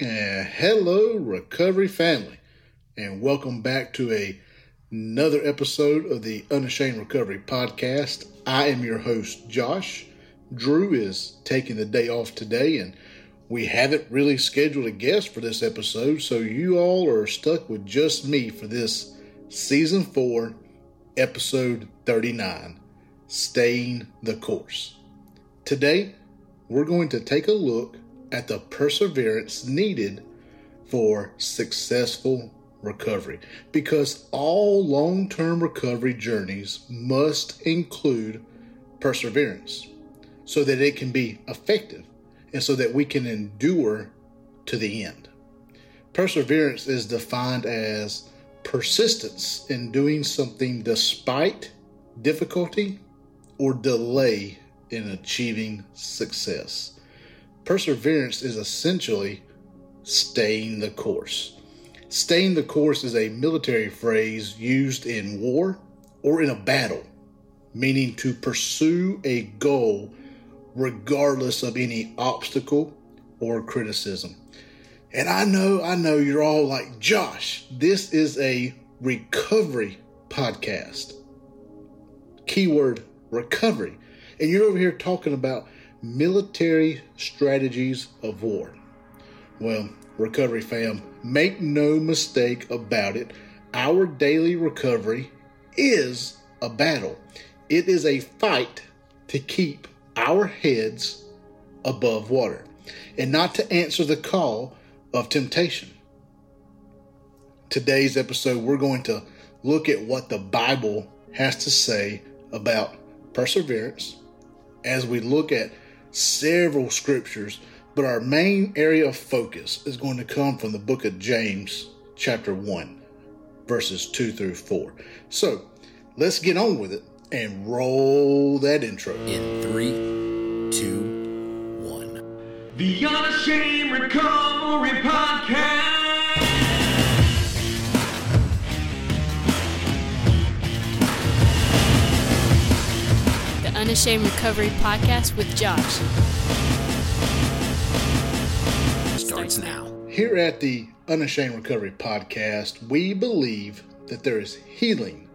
And hello, recovery family, and welcome back to a, another episode of the Unashamed Recovery Podcast. I am your host, Josh. Drew is taking the day off today, and we haven't really scheduled a guest for this episode, so you all are stuck with just me for this season four, episode 39 Staying the Course. Today, we're going to take a look at the perseverance needed for successful recovery because all long term recovery journeys must include perseverance so that it can be effective and so that we can endure to the end. Perseverance is defined as persistence in doing something despite difficulty or delay in achieving success. Perseverance is essentially staying the course. Staying the course is a military phrase used in war or in a battle, meaning to pursue a goal regardless of any obstacle or criticism. And I know, I know you're all like, Josh, this is a recovery podcast. Keyword recovery. And you're over here talking about military strategies of war. Well, recovery fam, make no mistake about it. Our daily recovery is a battle. It is a fight to keep our heads above water and not to answer the call of temptation. Today's episode, we're going to look at what the Bible has to say about perseverance as we look at several scriptures, but our main area of focus is going to come from the book of James, chapter 1, verses 2 through 4. So let's get on with it and roll that intro. In three, two, one. The Unashamed Recovery Podcast. Unashamed Recovery Podcast with Josh. Starts now. Here at the Unashamed Recovery Podcast, we believe that there is healing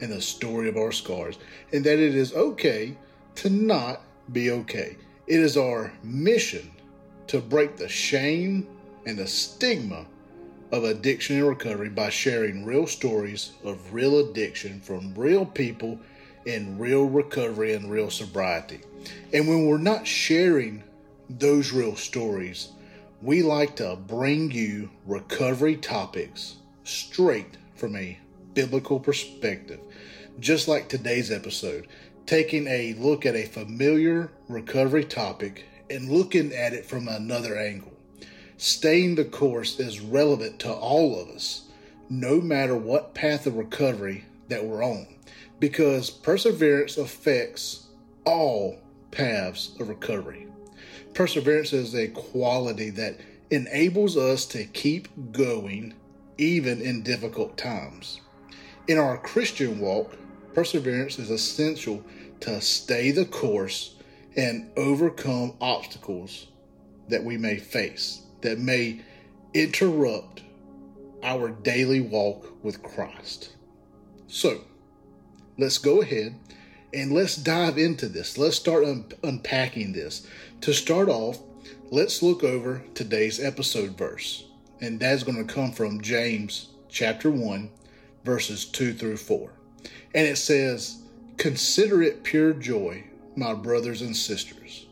in the story of our scars and that it is okay to not be okay. It is our mission to break the shame and the stigma of addiction and recovery by sharing real stories of real addiction from real people in real recovery and real sobriety. And when we're not sharing those real stories, we like to bring you recovery topics straight from a biblical perspective, just like today's episode, taking a look at a familiar recovery topic and looking at it from another angle. Staying the course is relevant to all of us, no matter what path of recovery that we're on, because perseverance affects all paths of recovery. Perseverance is a quality that enables us to keep going even in difficult times. In our Christian walk, perseverance is essential to stay the course and overcome obstacles that we may face that may interrupt our daily walk with Christ. So, let's go ahead and let's dive into this. Let's start un- unpacking this. To start off, let's look over today's episode verse, and that's going to come from James chapter 1, verses 2 through 4. And it says, Consider it pure joy, my brothers and sisters,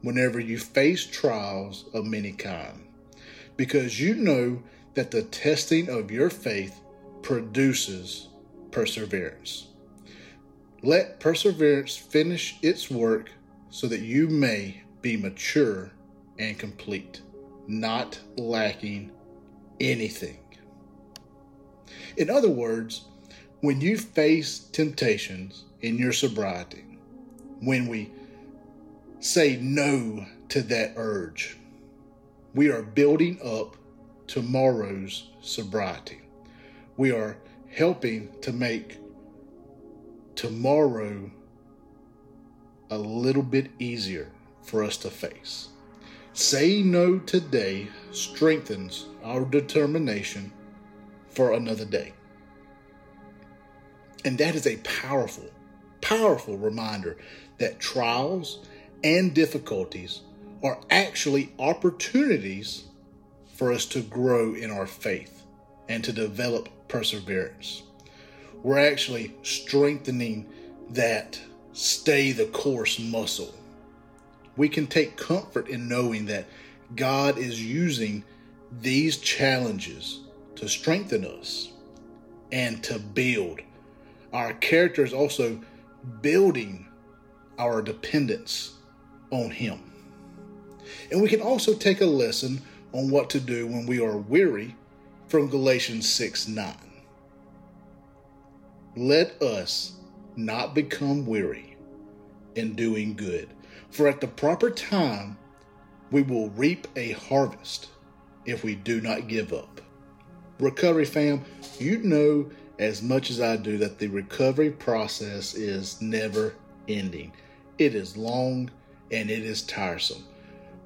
whenever you face trials of many kind, because you know that the testing of your faith produces perseverance. Let perseverance finish its work so that you may be mature and complete, not lacking anything. In other words, when you face temptations in your sobriety, when we say no to that urge, we are building up tomorrow's sobriety. We are helping to make tomorrow a little bit easier for us to face. Saying no today strengthens our determination for another day. And that is a powerful, powerful reminder that trials and difficulties are actually opportunities for us to grow in our faith and to develop perseverance. We're actually strengthening that stay the course muscle. We can take comfort in knowing that God is using these challenges to strengthen us and to build. Our character is also building our dependence on Him. And we can also take a lesson on what to do when we are weary from Galatians 6 9. Let us not become weary in doing good, for at the proper time we will reap a harvest if we do not give up. Recovery fam, you know as much as I do that the recovery process is never ending. It is long and it is tiresome.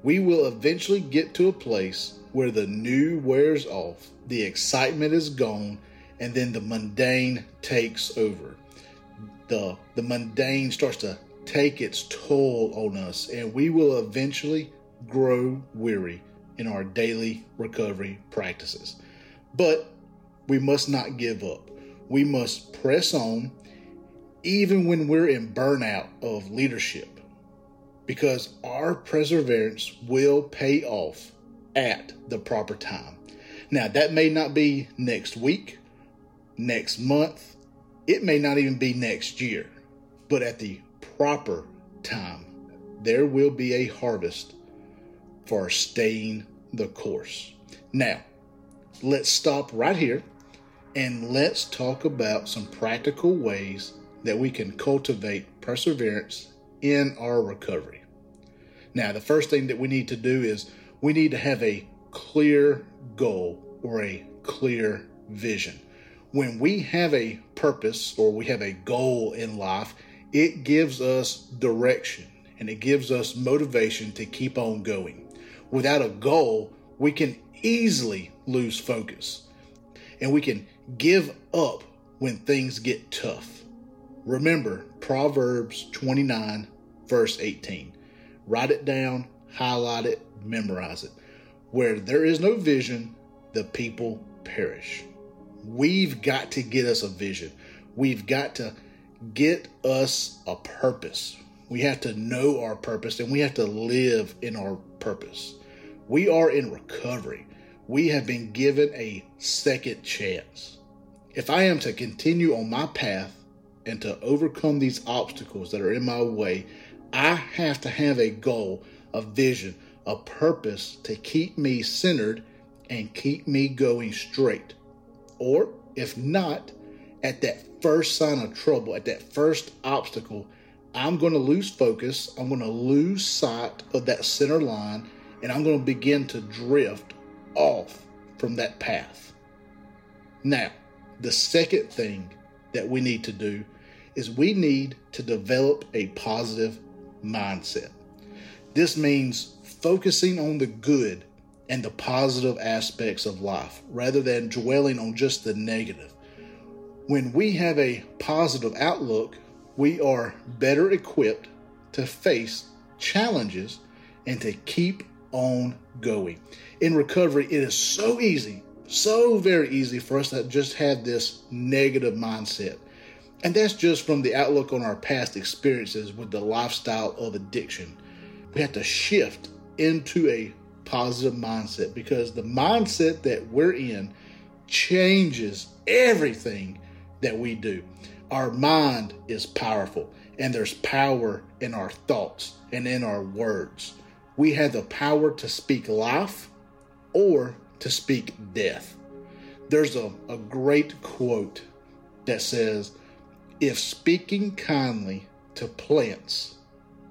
We will eventually get to a place where the new wears off, the excitement is gone, and then the mundane takes over. The, the mundane starts to take its toll on us, and we will eventually grow weary in our daily recovery practices. But we must not give up. We must press on even when we're in burnout of leadership because our perseverance will pay off at the proper time. Now, that may not be next week, next month, it may not even be next year, but at the proper time, there will be a harvest for staying the course. Now, let's stop right here and let's talk about some practical ways that we can cultivate perseverance in our recovery. Now, the first thing that we need to do is we need to have a clear goal or a clear vision. When we have a purpose or we have a goal in life, it gives us direction and it gives us motivation to keep on going. Without a goal, we can easily lose focus and we can give up when things get tough. Remember Proverbs 29, verse 18. Write it down, highlight it, memorize it. Where there is no vision, the people perish. We've got to get us a vision. We've got to get us a purpose. We have to know our purpose and we have to live in our purpose. We are in recovery. We have been given a second chance. If I am to continue on my path and to overcome these obstacles that are in my way, I have to have a goal, a vision, a purpose to keep me centered and keep me going straight. Or if not, at that first sign of trouble, at that first obstacle, I'm going to lose focus. I'm going to lose sight of that center line and I'm going to begin to drift off from that path. Now, the second thing that we need to do is we need to develop a positive mindset. This means focusing on the good and the positive aspects of life rather than dwelling on just the negative. When we have a positive outlook, we are better equipped to face challenges and to keep on going. In recovery, it is so easy, so very easy for us to just have this negative mindset. And that's just from the outlook on our past experiences with the lifestyle of addiction. We have to shift into a positive mindset because the mindset that we're in changes everything that we do. Our mind is powerful, and there's power in our thoughts and in our words. We have the power to speak life or to speak death. There's a, a great quote that says, if speaking kindly to plants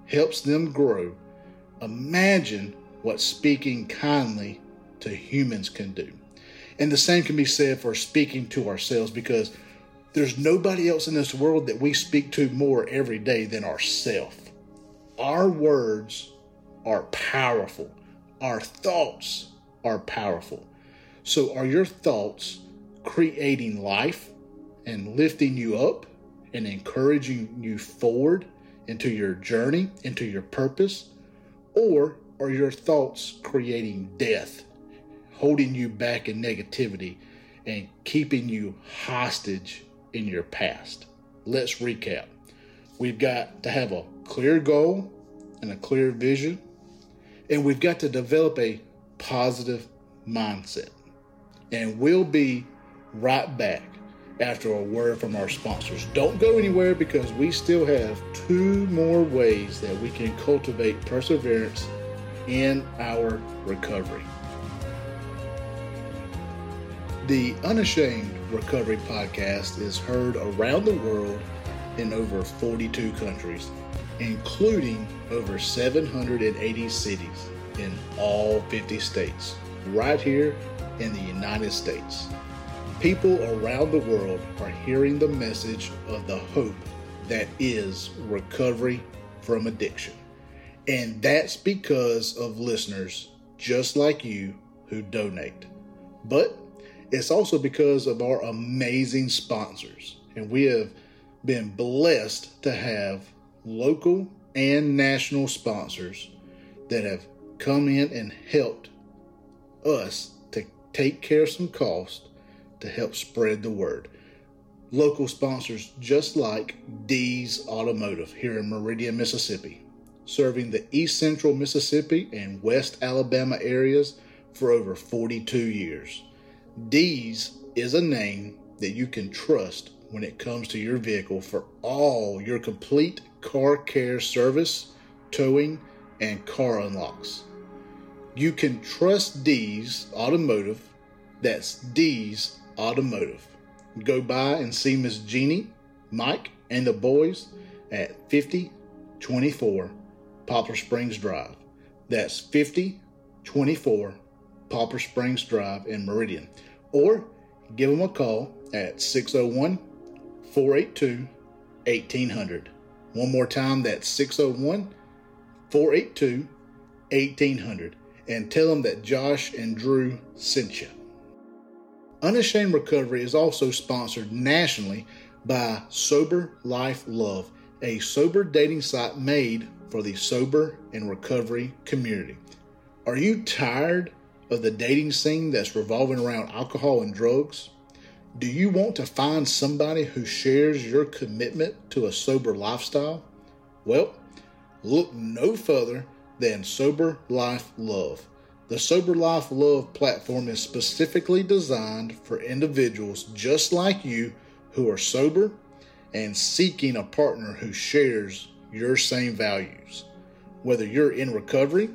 helps them grow, imagine what speaking kindly to humans can do. And the same can be said for speaking to ourselves because there's nobody else in this world that we speak to more every day than ourselves. Our words are powerful. our thoughts are powerful. So, are your thoughts creating life and lifting you up and encouraging you forward into your journey, into your purpose? Or are your thoughts creating death, holding you back in negativity, and keeping you hostage in your past? Let's recap. We've got to have a clear goal and a clear vision, and we've got to develop a positive mindset. And we'll be right back after a word from our sponsors. Don't go anywhere because we still have two more ways that we can cultivate perseverance in our recovery. The Unashamed Recovery Podcast is heard around the world in over 42 countries, including over 780 cities in all 50 states, right here in the United States. People around the world are hearing the message of the hope that is recovery from addiction. And that's because of listeners just like you who donate. But it's also because of our amazing sponsors. And we have been blessed to have local and national sponsors that have come in and helped us to take care of some cost to help spread the word. Local sponsors just like D's Automotive here in Meridian, Mississippi, serving the East Central Mississippi and West Alabama areas for over 42 years. D's is a name that you can trust when it comes to your vehicle for all your complete car care service, towing, and car unlocks. You can trust D's Automotive. That's D's Automotive. Go by and see Miss Jeannie, Mike, and the boys at 5024 Poplar Springs Drive. That's 5024 Poplar Springs Drive in Meridian. Or give them a call at 601 482 1800. One more time, that's 601 482 1800. And tell them that Josh and Drew sent you. Unashamed Recovery is also sponsored nationally by Sober Life Love, a sober dating site made for the sober and recovery community. Are you tired of the dating scene that's revolving around alcohol and drugs? Do you want to find somebody who shares your commitment to a sober lifestyle? Well, look no further than Sober Life Love. The Sober Life Love platform is specifically designed for individuals just like you who are sober and seeking a partner who shares your same values. Whether you're in recovery,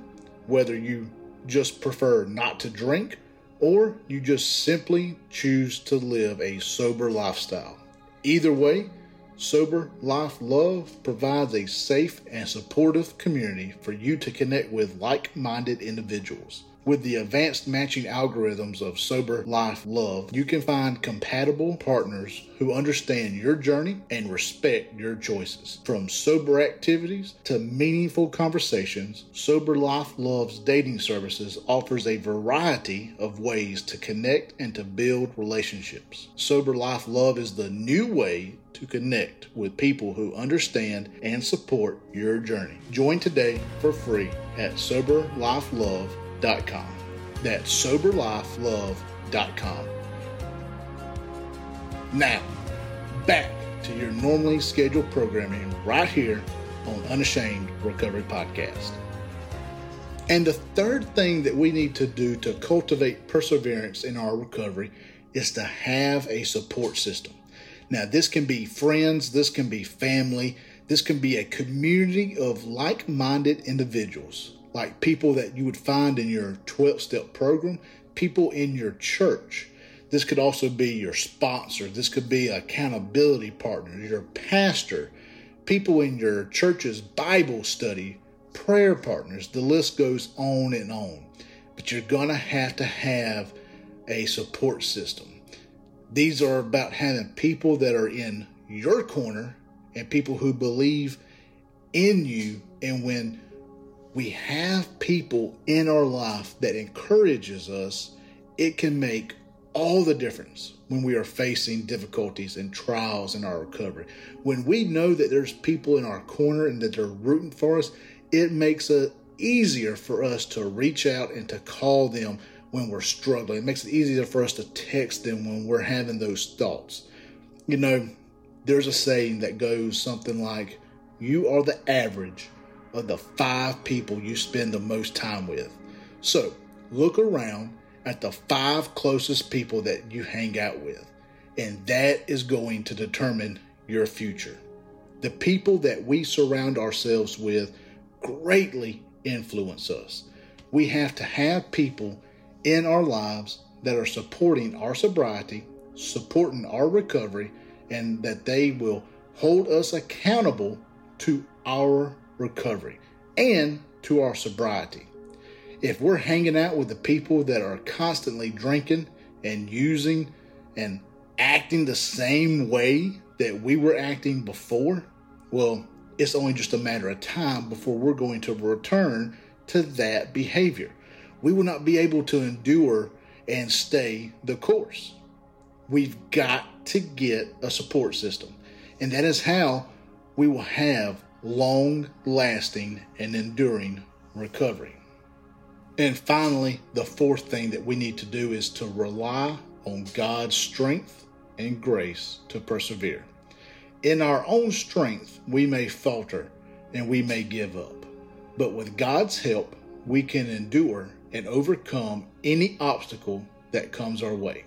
whether you just prefer not to drink, or you just simply choose to live a sober lifestyle. Either way, Sober Life Love provides a safe and supportive community for you to connect with like minded individuals. With the advanced matching algorithms of Sober Life Love, you can find compatible partners who understand your journey and respect your choices. From sober activities to meaningful conversations, Sober Life Love's dating services offers a variety of ways to connect and to build relationships. Sober Life Love is the new way to connect with people who understand and support your journey. Join today for free at soberlifelove.com. That's soberlifelove.com. Now, back to your normally scheduled programming right here on Unashamed Recovery Podcast. And the third thing that we need to do to cultivate perseverance in our recovery is to have a support system. Now, this can be friends, this can be family, this can be a community of like minded individuals, like people that you would find in your 12 step program, people in your church. This could also be your sponsor, this could be accountability partner, your pastor, people in your church's Bible study, prayer partners. The list goes on and on. But you're going to have to have a support system. These are about having people that are in your corner and people who believe in you. And when we have people in our life that encourages us, it can make all the difference when we are facing difficulties and trials in our recovery. When we know that there's people in our corner and that they're rooting for us, it makes it easier for us to reach out and to call them when we're struggling. It makes it easier for us to text them when we're having those thoughts. You know, there's a saying that goes something like, You are the average of the five people you spend the most time with. So look around at the five closest people that you hang out with, and that is going to determine your future. The people that we surround ourselves with greatly influence us. We have to have people in our lives that are supporting our sobriety, supporting our recovery, and that they will hold us accountable to our recovery and to our sobriety. If we're hanging out with the people that are constantly drinking and using and acting the same way that we were acting before, well, it's only just a matter of time before we're going to return to that behavior. We will not be able to endure and stay the course. We've got to get a support system. And that is how we will have long lasting and enduring recovery. And finally, the fourth thing that we need to do is to rely on God's strength and grace to persevere. In our own strength, we may falter and we may give up. But with God's help, we can endure and overcome any obstacle that comes our way.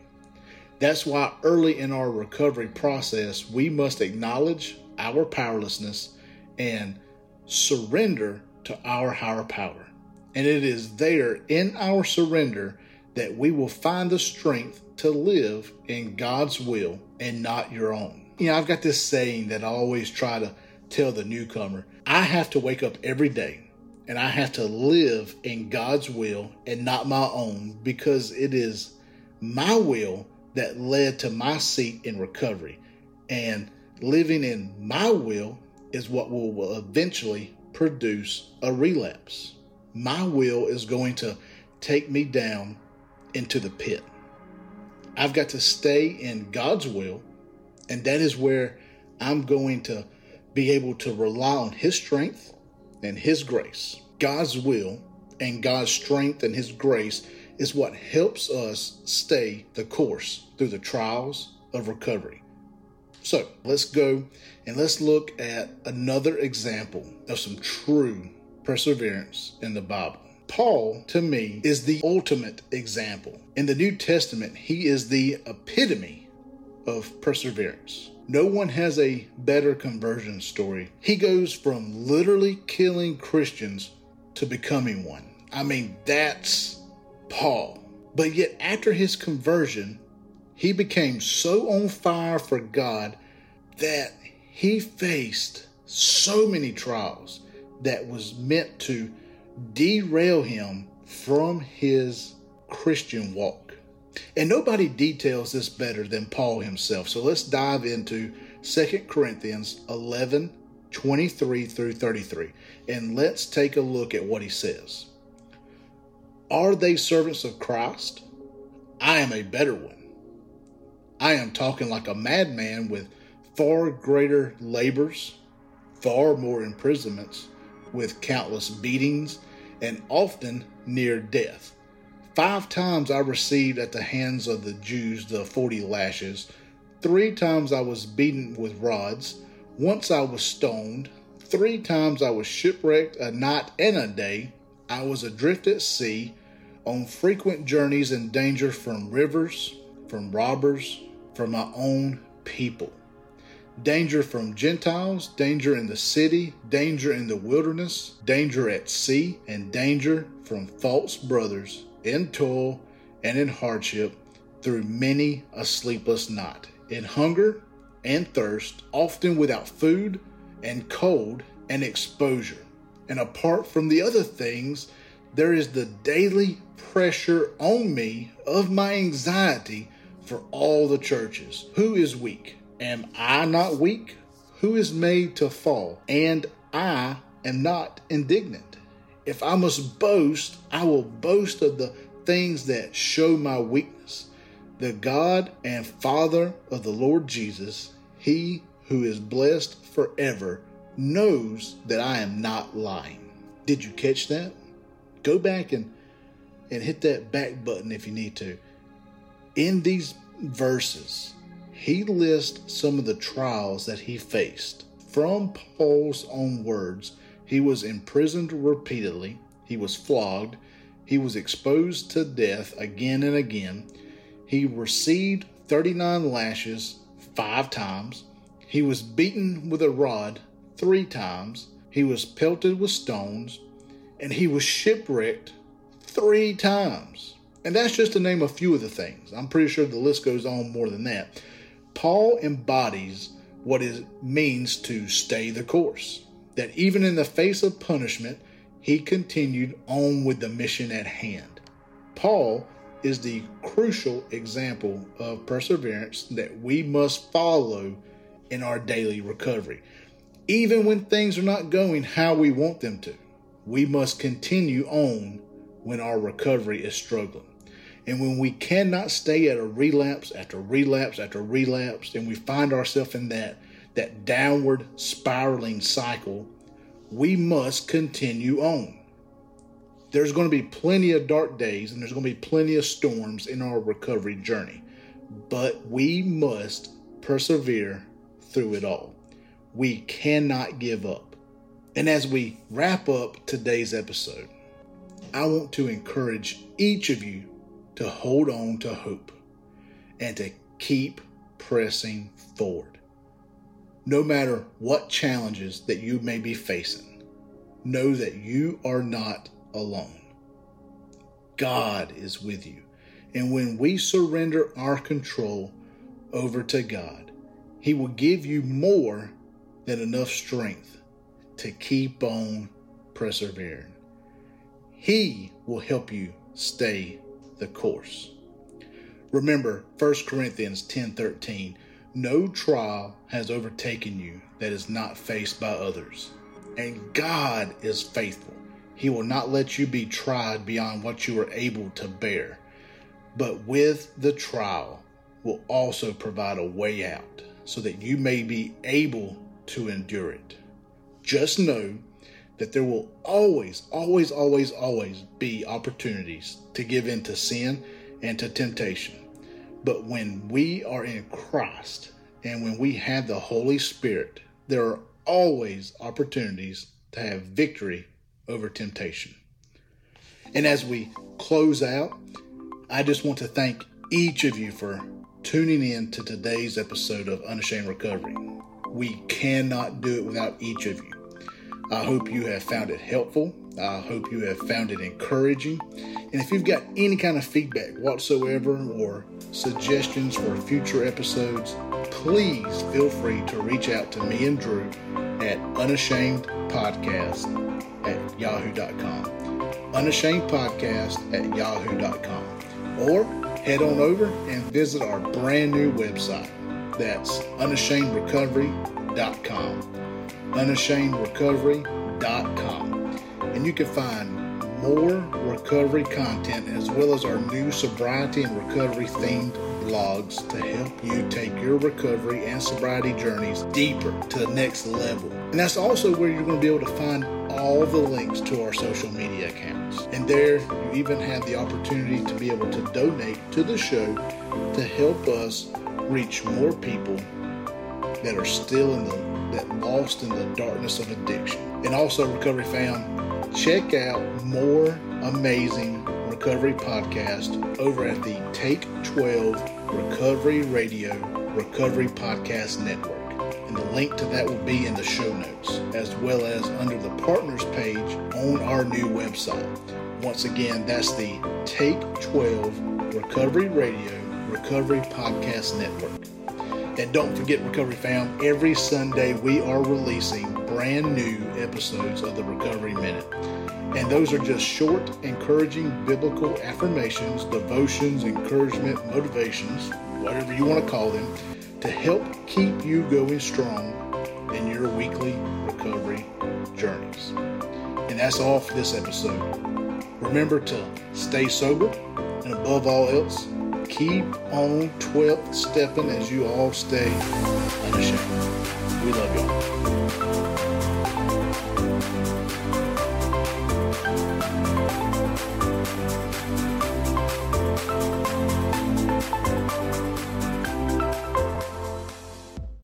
That's why early in our recovery process, we must acknowledge our powerlessness and surrender to our higher power. And it is there in our surrender that we will find the strength to live in God's will and not your own. You know, I've got this saying that I always try to tell the newcomer I have to wake up every day and I have to live in God's will and not my own because it is my will that led to my seat in recovery. And living in my will is what will, eventually produce a relapse. My will is going to take me down into the pit. I've got to stay in God's will, and that is where I'm going to be able to rely on His strength and His grace. God's will and God's strength and His grace is what helps us stay the course through the trials of recovery. So let's go and let's look at another example of some true perseverance in the Bible. Paul, to me, is the ultimate example. In the New Testament, he is the epitome of perseverance. No one has a better conversion story. He goes from literally killing Christians to becoming one. I mean, that's Paul. But yet, after his conversion, he became so on fire for God that he faced so many trials that was meant to derail him from his Christian walk. And nobody details this better than Paul himself. So let's dive into 2 Corinthians 11 23 through 33. And let's take a look at what he says. Are they servants of Christ? I am a better one. I am talking like a madman with far greater labors, far more imprisonments, with countless beatings, and often near death. Five times I received at the hands of the Jews the forty lashes. Three times I was beaten with rods. Once I was stoned. Three times I was shipwrecked a night and a day. I was adrift at sea, on frequent journeys in danger from rivers, from robbers, from my own people. Danger from Gentiles, danger in the city, danger in the wilderness, danger at sea, and danger from false brothers in toil and in hardship through many a sleepless night, in hunger and thirst, often without food and cold and exposure. And apart from the other things, there is the daily pressure on me of my anxiety for all the churches. Who is weak? Am I not weak? Who is made to fall? And I am not indignant. If I must boast, I will boast of the things that show my weakness. The God and Father of the Lord Jesus, He who is blessed forever, knows that I am not lying. Did you catch that? Go back and and hit that back button if you need to. In these verses, he lists some of the trials that he faced. From Paul's own words, he was imprisoned repeatedly, he was flogged, he was exposed to death again and again. He received 39 lashes five times. He was beaten with a rod three times. He was pelted with stones. And he was shipwrecked three times. And that's just to name a few of the things. I'm pretty sure the list goes on more than that. Paul embodies what it means to stay the course. That even in the face of punishment, he continued on with the mission at hand. Paul is the crucial example of perseverance that we must follow in our daily recovery. Even when things are not going how we want them to, we must continue on when our recovery is struggling. And when we cannot stay at a relapse after relapse after relapse, and we find ourselves in that, that downward spiraling cycle, we must continue on. There's going to be plenty of dark days and there's going to be plenty of storms in our recovery journey, but we must persevere through it all. We cannot give up. And as we wrap up today's episode, I want to encourage each of you to hold on to hope and to keep pressing forward. No matter what challenges that you may be facing, know that you are not alone. God is with you. And when we surrender our control over to God, He will give you more than enough strength to keep on persevering. He will help you stay the course. Remember 1 Corinthians 10:13, no trial has overtaken you that is not faced by others. And God is faithful. He will not let you be tried beyond what you are able to bear. But with the trial will also provide a way out so that you may be able to endure it. Just know that there will always, always, always, always be opportunities to give in to sin and to temptation. But when we are in Christ and when we have the Holy Spirit, there are always opportunities to have victory over temptation. And as we close out, I just want to thank each of you for tuning in to today's episode of Unashamed Recovery. We cannot do it without each of you. I hope you have found it helpful. I hope you have found it encouraging. And if you've got any kind of feedback whatsoever or suggestions for future episodes, please feel free to reach out to me and Drew at unashamedpodcast at yahoo.com. Unashamedpodcast at yahoo.com. Or head on over and visit our brand new website. That's unashamedrecovery.com unashamedrecovery.com. And you can find more recovery content as well as our new sobriety and recovery themed blogs to help you take your recovery and sobriety journeys deeper to the next level. And that's also where you're going to be able to find all the links to our social media accounts. And there you even have the opportunity to be able to donate to the show to help us reach more people that are still in the that lost in the darkness of addiction. And also, Recovery Fam, check out more amazing recovery podcast over at the Take 12 Recovery Radio Recovery Podcast Network. And the link to that will be in the show notes, as well as under the partners page on our new website. Once again, that's the Take 12 Recovery Radio Recovery Podcast Network. And don't forget, Recovery Fam, every Sunday we are releasing brand new episodes of the Recovery Minute. And those are just short, encouraging biblical affirmations, devotions, encouragement, motivations, whatever you want to call them, to help keep you going strong in your weekly recovery journeys. And that's all for this episode. Remember to stay sober, and above all else, keep on twelfth stepping as you all stay unashamed. We love y'all.